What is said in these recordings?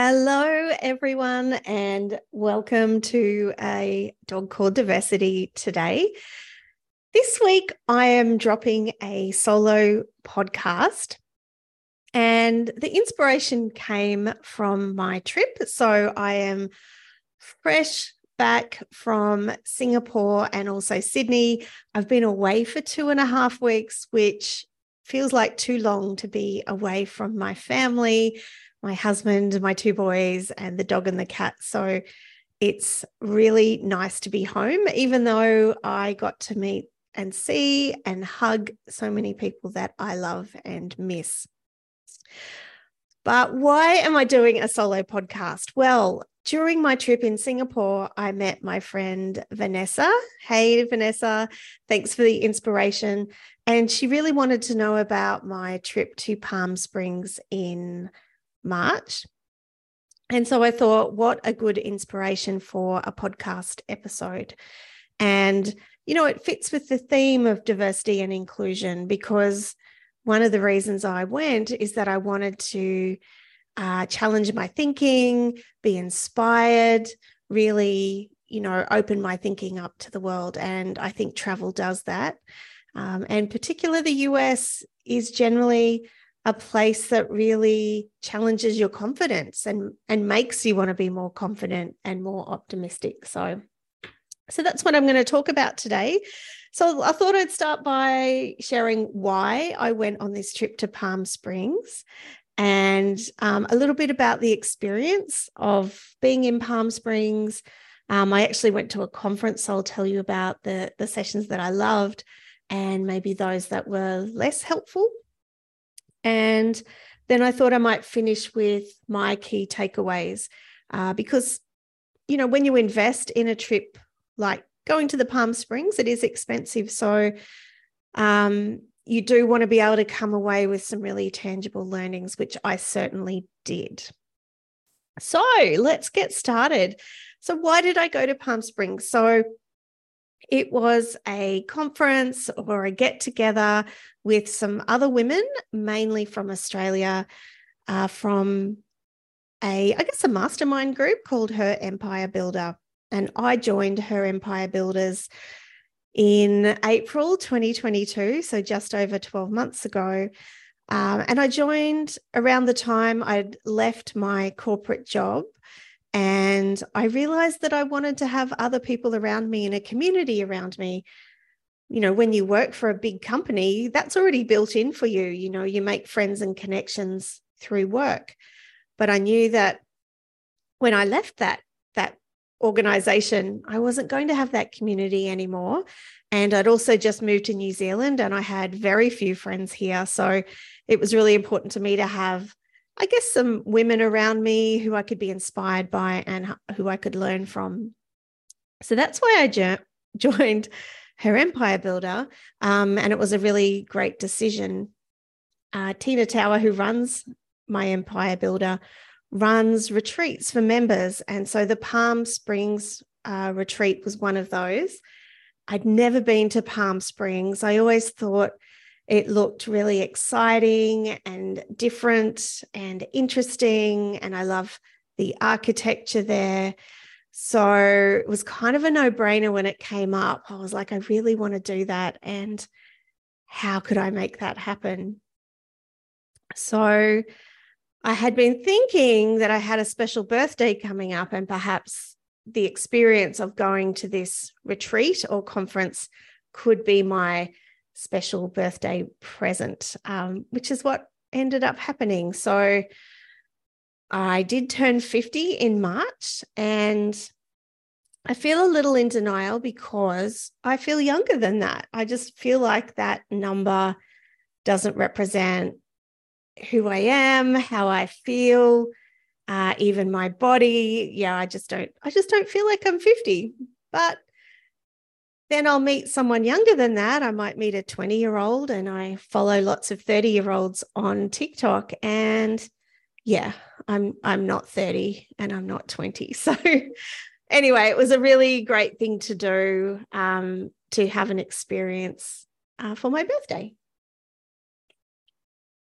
Hello, everyone, and welcome to a dog called Diversity today. This week, I am dropping a solo podcast, and the inspiration came from my trip. So I am fresh back from Singapore and also Sydney. I've been away for two and a half weeks, which feels like too long to be away from my family my husband, my two boys, and the dog and the cat. So it's really nice to be home, even though I got to meet and see and hug so many people that I love and miss. But why am I doing a solo podcast? Well, during my trip in Singapore, I met my friend Vanessa. Hey, Vanessa, thanks for the inspiration. And she really wanted to know about my trip to Palm Springs in March. And so I thought, what a good inspiration for a podcast episode. And, you know, it fits with the theme of diversity and inclusion because one of the reasons I went is that I wanted to uh, challenge my thinking, be inspired, really, you know, open my thinking up to the world. And I think travel does that. Um, and particularly the US is generally a place that really challenges your confidence and and makes you want to be more confident and more optimistic so. So that's what i'm going to talk about today. So i thought i'd start by sharing why i went on this trip to palm springs and um, a little bit about the experience of being in palm springs. Um, i actually went to a conference so i'll tell you about the the sessions that i loved and maybe those that were less helpful and then I thought I might finish with my key takeaways uh, because, you know, when you invest in a trip like going to the Palm Springs, it is expensive. So um, you do want to be able to come away with some really tangible learnings, which I certainly did. So let's get started. So, why did I go to Palm Springs? So, it was a conference or a get together with some other women, mainly from Australia, uh, from a, I guess, a mastermind group called Her Empire Builder. And I joined Her Empire Builders in April 2022, so just over 12 months ago. Um, and I joined around the time I'd left my corporate job and I realized that I wanted to have other people around me in a community around me. You know, when you work for a big company, that's already built in for you. You know, you make friends and connections through work. But I knew that when I left that, that organization, I wasn't going to have that community anymore. And I'd also just moved to New Zealand and I had very few friends here. So it was really important to me to have I guess, some women around me who I could be inspired by and who I could learn from. So that's why I jo- joined her Empire Builder. Um, and it was a really great decision. Uh, Tina Tower, who runs my Empire Builder, runs retreats for members. And so the Palm Springs uh, retreat was one of those. I'd never been to Palm Springs. I always thought it looked really exciting and different and interesting. And I love the architecture there. So it was kind of a no brainer when it came up. I was like, I really want to do that. And how could I make that happen? So I had been thinking that I had a special birthday coming up, and perhaps the experience of going to this retreat or conference could be my special birthday present, um, which is what ended up happening. So I did turn 50 in March and I feel a little in denial because I feel younger than that. I just feel like that number doesn't represent who I am, how I feel, uh, even my body. Yeah, I just don't, I just don't feel like I'm 50. But then I'll meet someone younger than that. I might meet a 20 year old, and I follow lots of 30 year olds on TikTok. And yeah, I'm I'm not 30 and I'm not 20. So anyway, it was a really great thing to do um, to have an experience uh, for my birthday.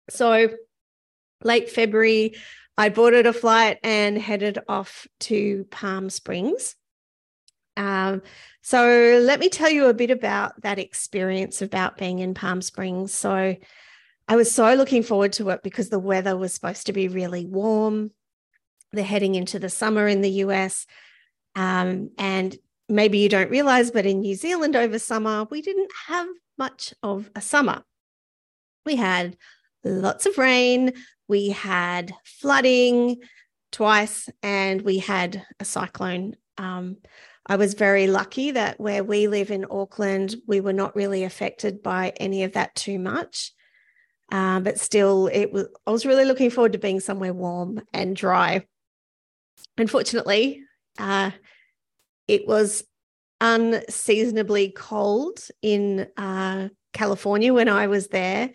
So late February, I boarded a flight and headed off to Palm Springs. Um, so let me tell you a bit about that experience about being in Palm Springs. So I was so looking forward to it because the weather was supposed to be really warm. They're heading into the summer in the US. Um, and maybe you don't realize, but in New Zealand over summer, we didn't have much of a summer. We had lots of rain, we had flooding twice, and we had a cyclone. Um, I was very lucky that where we live in Auckland, we were not really affected by any of that too much. Uh, but still, it was. I was really looking forward to being somewhere warm and dry. Unfortunately, uh, it was unseasonably cold in uh, California when I was there.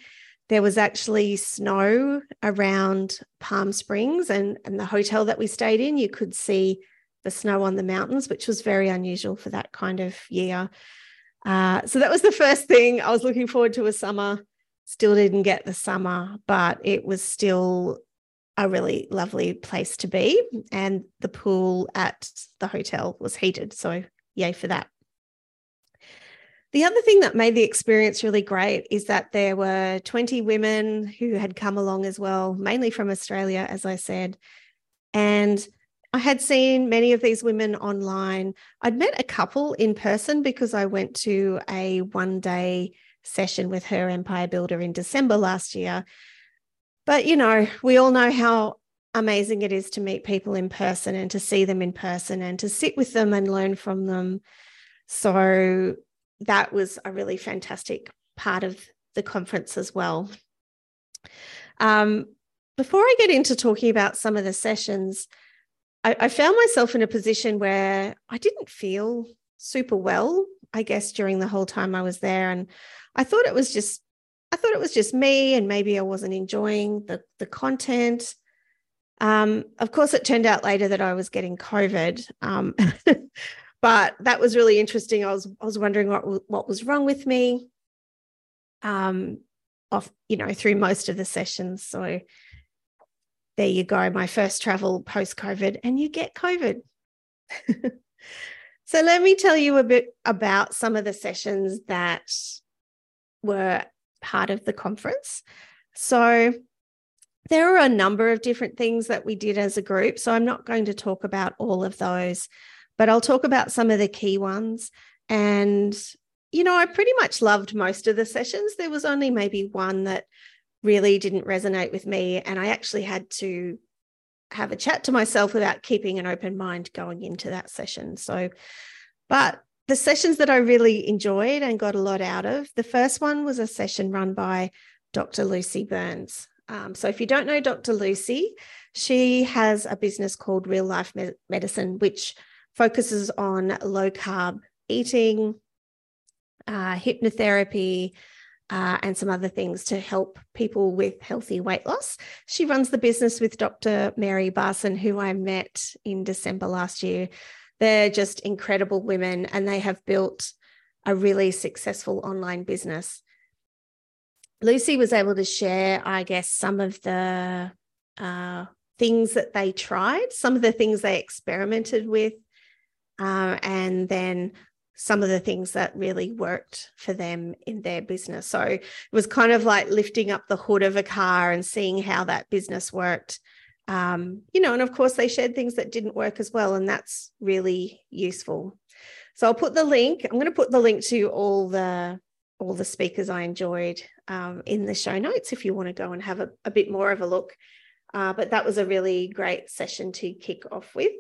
There was actually snow around Palm Springs and, and the hotel that we stayed in. You could see the snow on the mountains, which was very unusual for that kind of year. Uh, so that was the first thing. I was looking forward to a summer. Still didn't get the summer, but it was still a really lovely place to be. And the pool at the hotel was heated. So, yay for that. The other thing that made the experience really great is that there were 20 women who had come along as well, mainly from Australia, as I said. And I had seen many of these women online. I'd met a couple in person because I went to a one day session with her Empire Builder in December last year. But, you know, we all know how amazing it is to meet people in person and to see them in person and to sit with them and learn from them. So that was a really fantastic part of the conference as well. Um, before I get into talking about some of the sessions, I, I found myself in a position where I didn't feel super well, I guess, during the whole time I was there. And I thought it was just I thought it was just me and maybe I wasn't enjoying the, the content. Um, of course, it turned out later that I was getting COVID. Um, but that was really interesting. I was I was wondering what what was wrong with me. Um, off you know through most of the sessions. So there you go, my first travel post COVID, and you get COVID. so let me tell you a bit about some of the sessions that were part of the conference. So there are a number of different things that we did as a group. So I'm not going to talk about all of those, but I'll talk about some of the key ones. And, you know, I pretty much loved most of the sessions. There was only maybe one that really didn't resonate with me. And I actually had to have a chat to myself about keeping an open mind going into that session. So, but the sessions that I really enjoyed and got a lot out of, the first one was a session run by Dr. Lucy Burns. Um, so, if you don't know Dr. Lucy, she has a business called Real Life Medicine, which focuses on low carb eating, uh, hypnotherapy, uh, and some other things to help people with healthy weight loss. She runs the business with Dr. Mary Barson, who I met in December last year. They're just incredible women and they have built a really successful online business. Lucy was able to share, I guess, some of the uh, things that they tried, some of the things they experimented with, uh, and then some of the things that really worked for them in their business. So it was kind of like lifting up the hood of a car and seeing how that business worked um, you know, and of course they shared things that didn't work as well, and that's really useful. So I'll put the link. I'm going to put the link to all the all the speakers I enjoyed um, in the show notes if you want to go and have a, a bit more of a look. Uh, but that was a really great session to kick off with.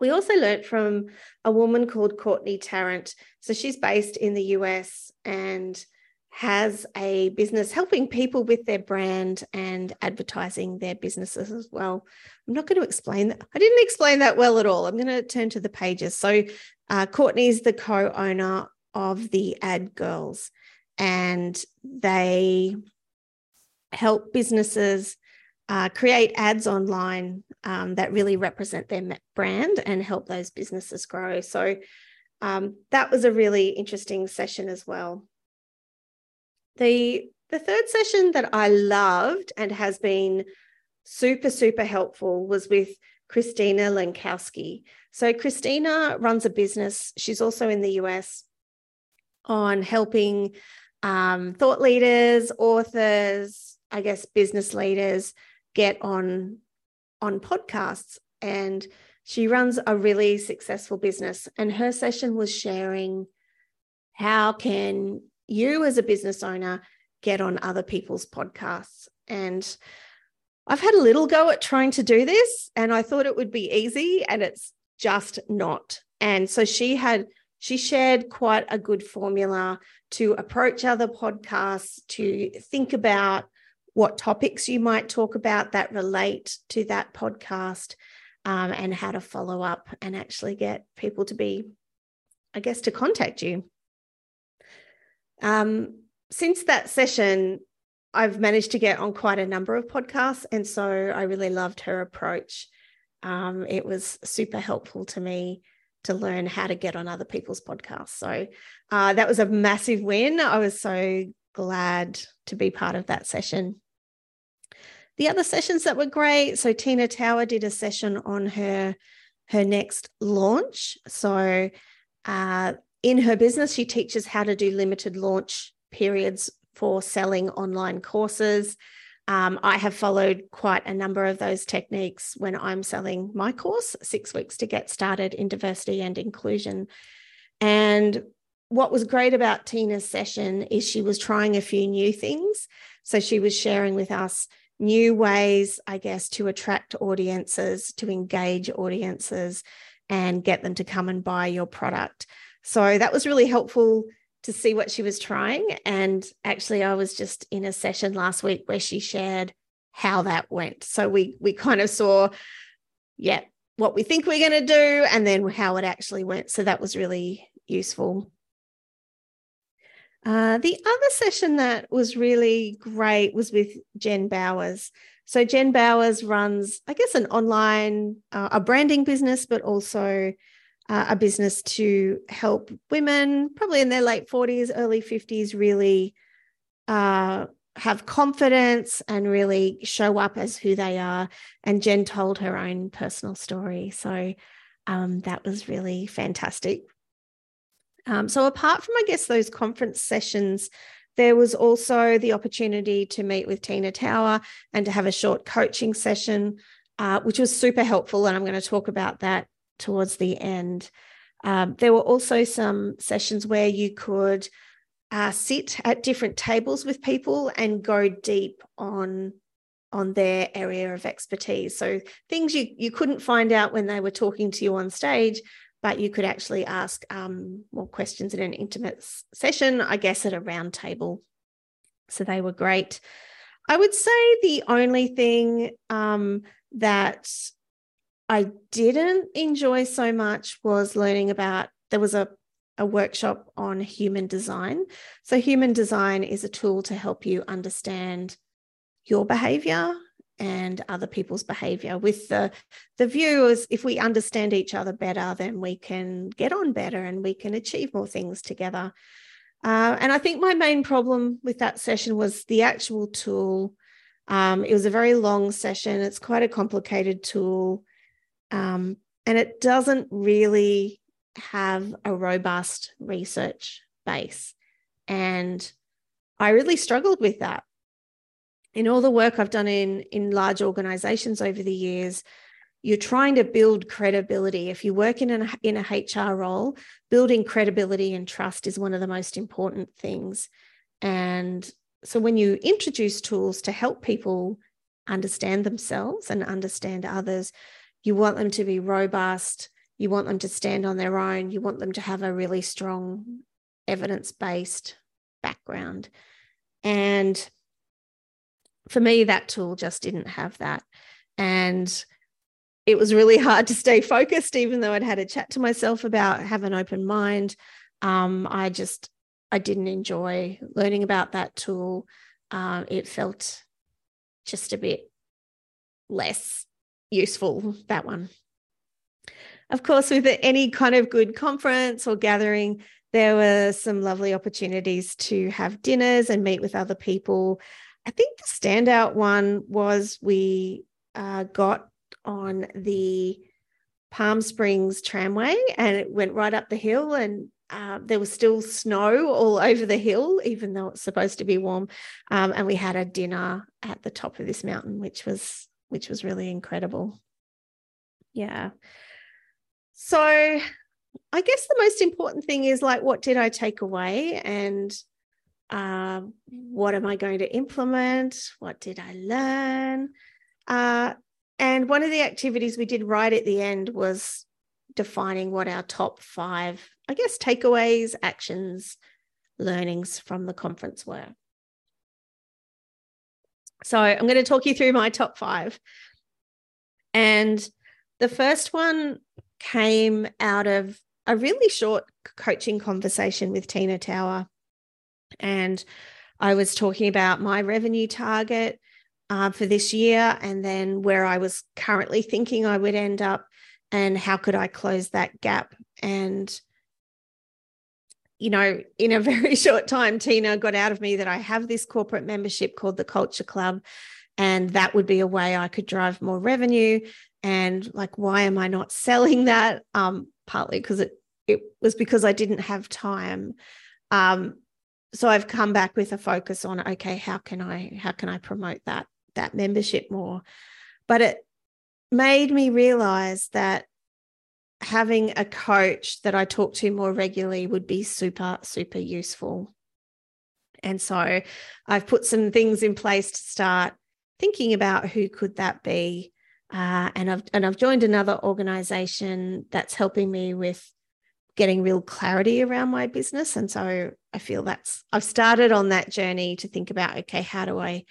We also learned from a woman called Courtney Tarrant. So she's based in the US and has a business helping people with their brand and advertising their businesses as well. I'm not going to explain that. I didn't explain that well at all. I'm going to turn to the pages. So, uh, Courtney's the co owner of the Ad Girls, and they help businesses uh, create ads online um, that really represent their brand and help those businesses grow. So, um, that was a really interesting session as well. The the third session that I loved and has been super, super helpful was with Christina Lenkowski. So, Christina runs a business. She's also in the US on helping um, thought leaders, authors, I guess business leaders get on on podcasts. And she runs a really successful business. And her session was sharing how can you as a business owner get on other people's podcasts and I've had a little go at trying to do this and I thought it would be easy and it's just not. And so she had she shared quite a good formula to approach other podcasts to think about what topics you might talk about that relate to that podcast um, and how to follow up and actually get people to be, I guess, to contact you. Um, since that session, I've managed to get on quite a number of podcasts. And so I really loved her approach. Um, it was super helpful to me to learn how to get on other people's podcasts. So uh, that was a massive win. I was so glad to be part of that session. The other sessions that were great. So Tina Tower did a session on her her next launch. So uh, in her business, she teaches how to do limited launch periods for selling online courses. Um, I have followed quite a number of those techniques when I'm selling my course, Six Weeks to Get Started in Diversity and Inclusion. And what was great about Tina's session is she was trying a few new things. So she was sharing with us new ways, I guess, to attract audiences, to engage audiences, and get them to come and buy your product. So that was really helpful to see what she was trying. And actually, I was just in a session last week where she shared how that went. So we we kind of saw, yeah, what we think we're going to do, and then how it actually went. So that was really useful. Uh, the other session that was really great was with Jen Bowers. So Jen Bowers runs, I guess, an online uh, a branding business, but also uh, a business to help women, probably in their late 40s, early 50s, really uh, have confidence and really show up as who they are. And Jen told her own personal story. So um, that was really fantastic. Um, so, apart from, I guess, those conference sessions, there was also the opportunity to meet with Tina Tower and to have a short coaching session, uh, which was super helpful. And I'm going to talk about that towards the end. Um, there were also some sessions where you could uh, sit at different tables with people and go deep on on their area of expertise. So things you you couldn't find out when they were talking to you on stage, but you could actually ask um, more questions in an intimate session, I guess, at a round table. So they were great. I would say the only thing um, that I didn't enjoy so much was learning about there was a, a workshop on human design. So, human design is a tool to help you understand your behavior and other people's behavior with the the view is if we understand each other better then we can get on better and we can achieve more things together uh, and i think my main problem with that session was the actual tool um, it was a very long session it's quite a complicated tool um, and it doesn't really have a robust research base. And I really struggled with that. In all the work I've done in, in large organizations over the years, you're trying to build credibility. If you work in, an, in a HR role, building credibility and trust is one of the most important things. And so when you introduce tools to help people understand themselves and understand others, you want them to be robust. You want them to stand on their own. You want them to have a really strong evidence based background. And for me, that tool just didn't have that. And it was really hard to stay focused, even though I'd had a chat to myself about have an open mind. Um, I just, I didn't enjoy learning about that tool. Uh, it felt just a bit less useful, that one. Of course, with any kind of good conference or gathering, there were some lovely opportunities to have dinners and meet with other people. I think the standout one was we uh, got on the Palm Springs tramway and it went right up the hill and uh, there was still snow all over the hill, even though it's supposed to be warm. Um, and we had a dinner at the top of this mountain, which was which was really incredible. Yeah. So I guess the most important thing is like, what did I take away? And uh, what am I going to implement? What did I learn? Uh, and one of the activities we did right at the end was defining what our top five, I guess, takeaways, actions, learnings from the conference were. So I'm going to talk you through my top five. And the first one came out of a really short coaching conversation with Tina Tower. And I was talking about my revenue target uh, for this year and then where I was currently thinking I would end up and how could I close that gap. And, you know, in a very short time, Tina got out of me that I have this corporate membership called the Culture Club. And that would be a way I could drive more revenue. And like, why am I not selling that? Um, partly because it it was because I didn't have time. Um, so I've come back with a focus on okay, how can I how can I promote that that membership more? But it made me realize that having a coach that I talk to more regularly would be super super useful. And so I've put some things in place to start thinking about who could that be. Uh, and I've and I've joined another organization that's helping me with getting real clarity around my business. And so I feel that's I've started on that journey to think about, okay, how do I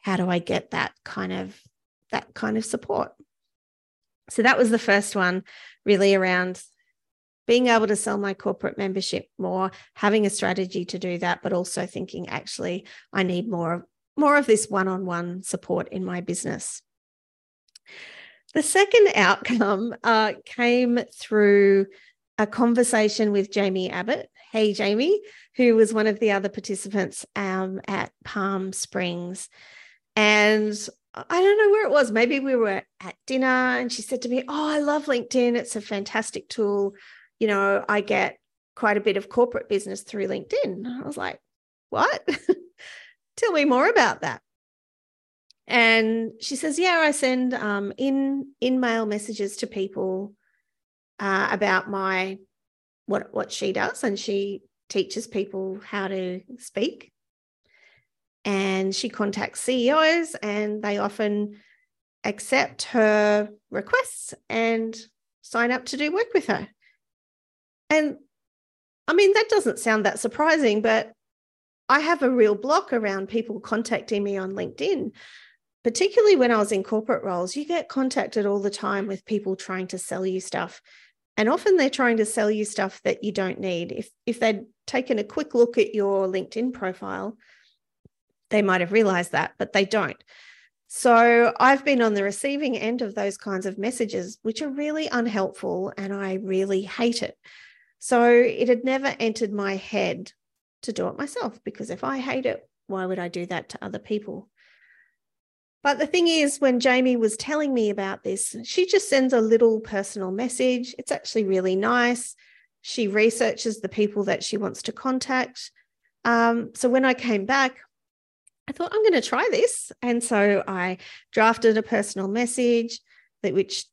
how do I get that kind of that kind of support? So that was the first one, really around being able to sell my corporate membership more, having a strategy to do that, but also thinking actually I need more of more of this one-on-one support in my business. The second outcome uh, came through a conversation with Jamie Abbott. Hey, Jamie, who was one of the other participants um, at Palm Springs. And I don't know where it was. Maybe we were at dinner and she said to me, Oh, I love LinkedIn. It's a fantastic tool. You know, I get quite a bit of corporate business through LinkedIn. I was like, What? Tell me more about that. And she says, Yeah, I send um, in in mail messages to people uh, about my what what she does, and she teaches people how to speak. And she contacts CEOs, and they often accept her requests and sign up to do work with her. And I mean, that doesn't sound that surprising, but I have a real block around people contacting me on LinkedIn particularly when I was in corporate roles, you get contacted all the time with people trying to sell you stuff. And often they're trying to sell you stuff that you don't need. If if they'd taken a quick look at your LinkedIn profile, they might have realized that, but they don't. So I've been on the receiving end of those kinds of messages, which are really unhelpful and I really hate it. So it had never entered my head to do it myself because if I hate it, why would I do that to other people? But the thing is, when Jamie was telling me about this, she just sends a little personal message. It's actually really nice. She researches the people that she wants to contact. Um, so when I came back, I thought I'm going to try this. And so I drafted a personal message that which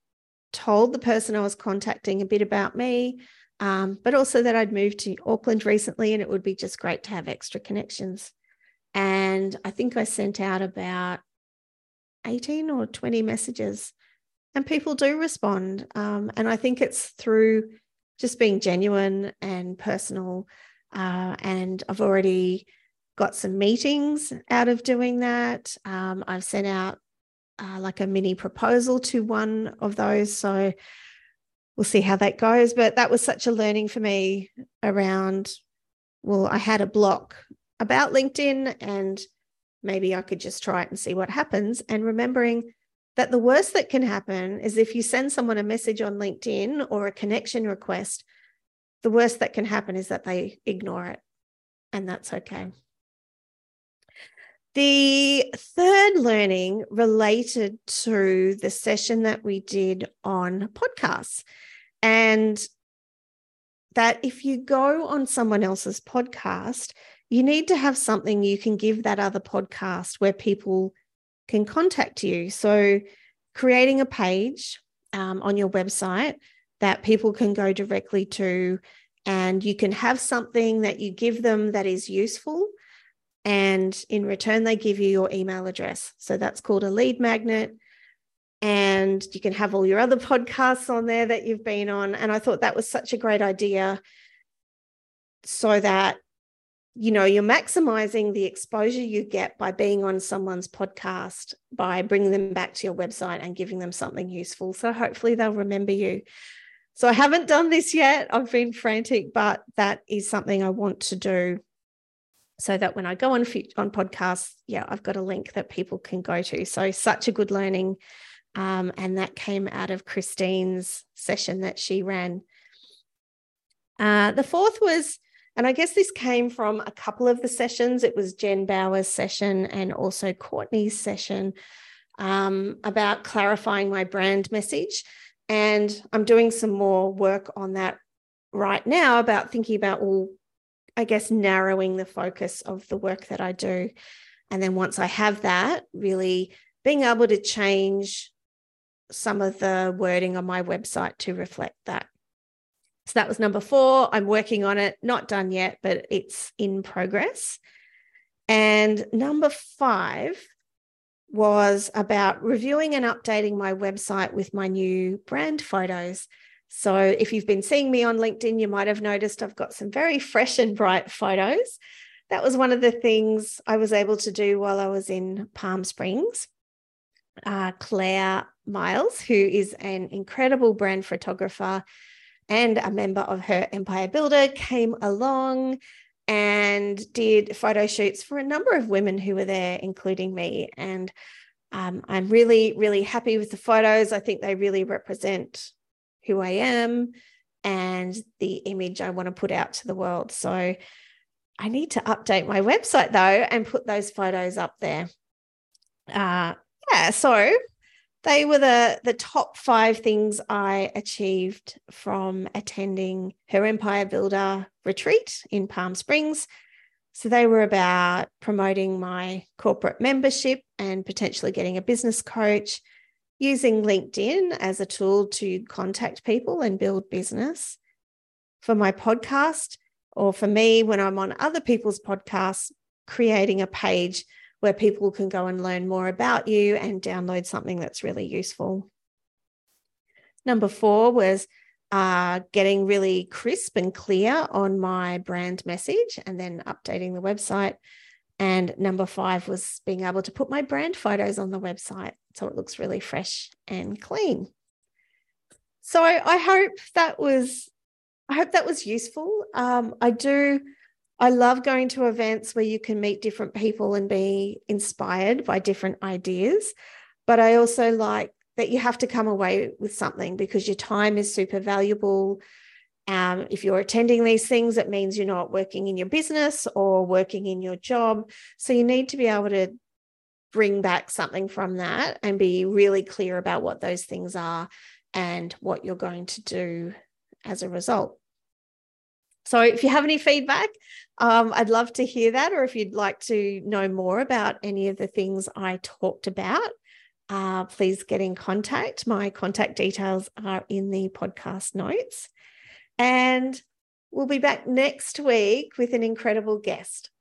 told the person I was contacting a bit about me, um, but also that I'd moved to Auckland recently and it would be just great to have extra connections. And I think I sent out about 18 or 20 messages and people do respond um, and i think it's through just being genuine and personal uh, and i've already got some meetings out of doing that. Um, i've sent out uh, like a mini proposal to one of those so we'll see how that goes. But that was such a learning for me around well i had a block about linkedin and maybe I could just try it and see what happens. And remembering that the worst that can happen is if you send someone a message on LinkedIn or a connection request, the worst that can happen is that they ignore it. And that's okay. The third learning related to the session that we did on podcasts. And that if you go on someone else's podcast, you need to have something you can give that other podcast where people can contact you. So, creating a page um, on your website that people can go directly to, and you can have something that you give them that is useful. And in return, they give you your email address. So, that's called a lead magnet and you can have all your other podcasts on there that you've been on. And I thought that was such a great idea so that you know you're maximizing the exposure you get by being on someone's podcast by bringing them back to your website and giving them something useful. So hopefully they'll remember you. So i haven't done this yet. I've been frantic but that is something i want to do so that when i go on on podcasts yeah i've got a link that people can go to. So such a good learning um, and that came out of Christina's session that she ran. Uh, the fourth was, and I guess this came from a couple of the sessions. It was Jen Bowers' session and also Courtney's session um, about clarifying my brand message. And I'm doing some more work on that right now about thinking about, well, I guess narrowing the focus of the work that I do. And then once I have that, really being able to change some of the wording on my website to reflect that. So that was number four. I'm working on it, not done yet, but it's in progress. And number five was about reviewing and updating my website with my new brand photos. So if you've been seeing me on LinkedIn, you might have noticed I've got some very fresh and bright photos. That was one of the things I was able to do while I was in Palm Springs. Uh, Claire Miles, who is an incredible brand photographer and a member of her Empire Builder, came along and did photo shoots for a number of women who were there, including me. And um, I'm really, really happy with the photos. I think they really represent who I am and the image I want to put out to the world. So I need to update my website though and put those photos up there. Uh, yeah, so they were the the top five things I achieved from attending her Empire Builder retreat in Palm Springs. So they were about promoting my corporate membership and potentially getting a business coach, using LinkedIn as a tool to contact people and build business. For my podcast, or for me, when I'm on other people's podcasts, creating a page where people can go and learn more about you and download something that's really useful. Number four was uh, getting really crisp and clear on my brand message and then updating the website. And number five was being able to put my brand photos on the website so it looks really fresh and clean. So I hope that was I hope that was useful. Um, I do I love going to events where you can meet different people and be inspired by different ideas. But I also like that you have to come away with something because your time is super valuable. Um, if you're attending these things, it means you're not working in your business or working in your job. So you need to be able to bring back something from that and be really clear about what those things are and what you're going to do as a result. So if you have any feedback, um, I'd love to hear that. Or if you'd like to know more about any of the things I talked about, uh, please get in contact. My contact details are in the podcast notes. And we'll be back next week with an incredible guest.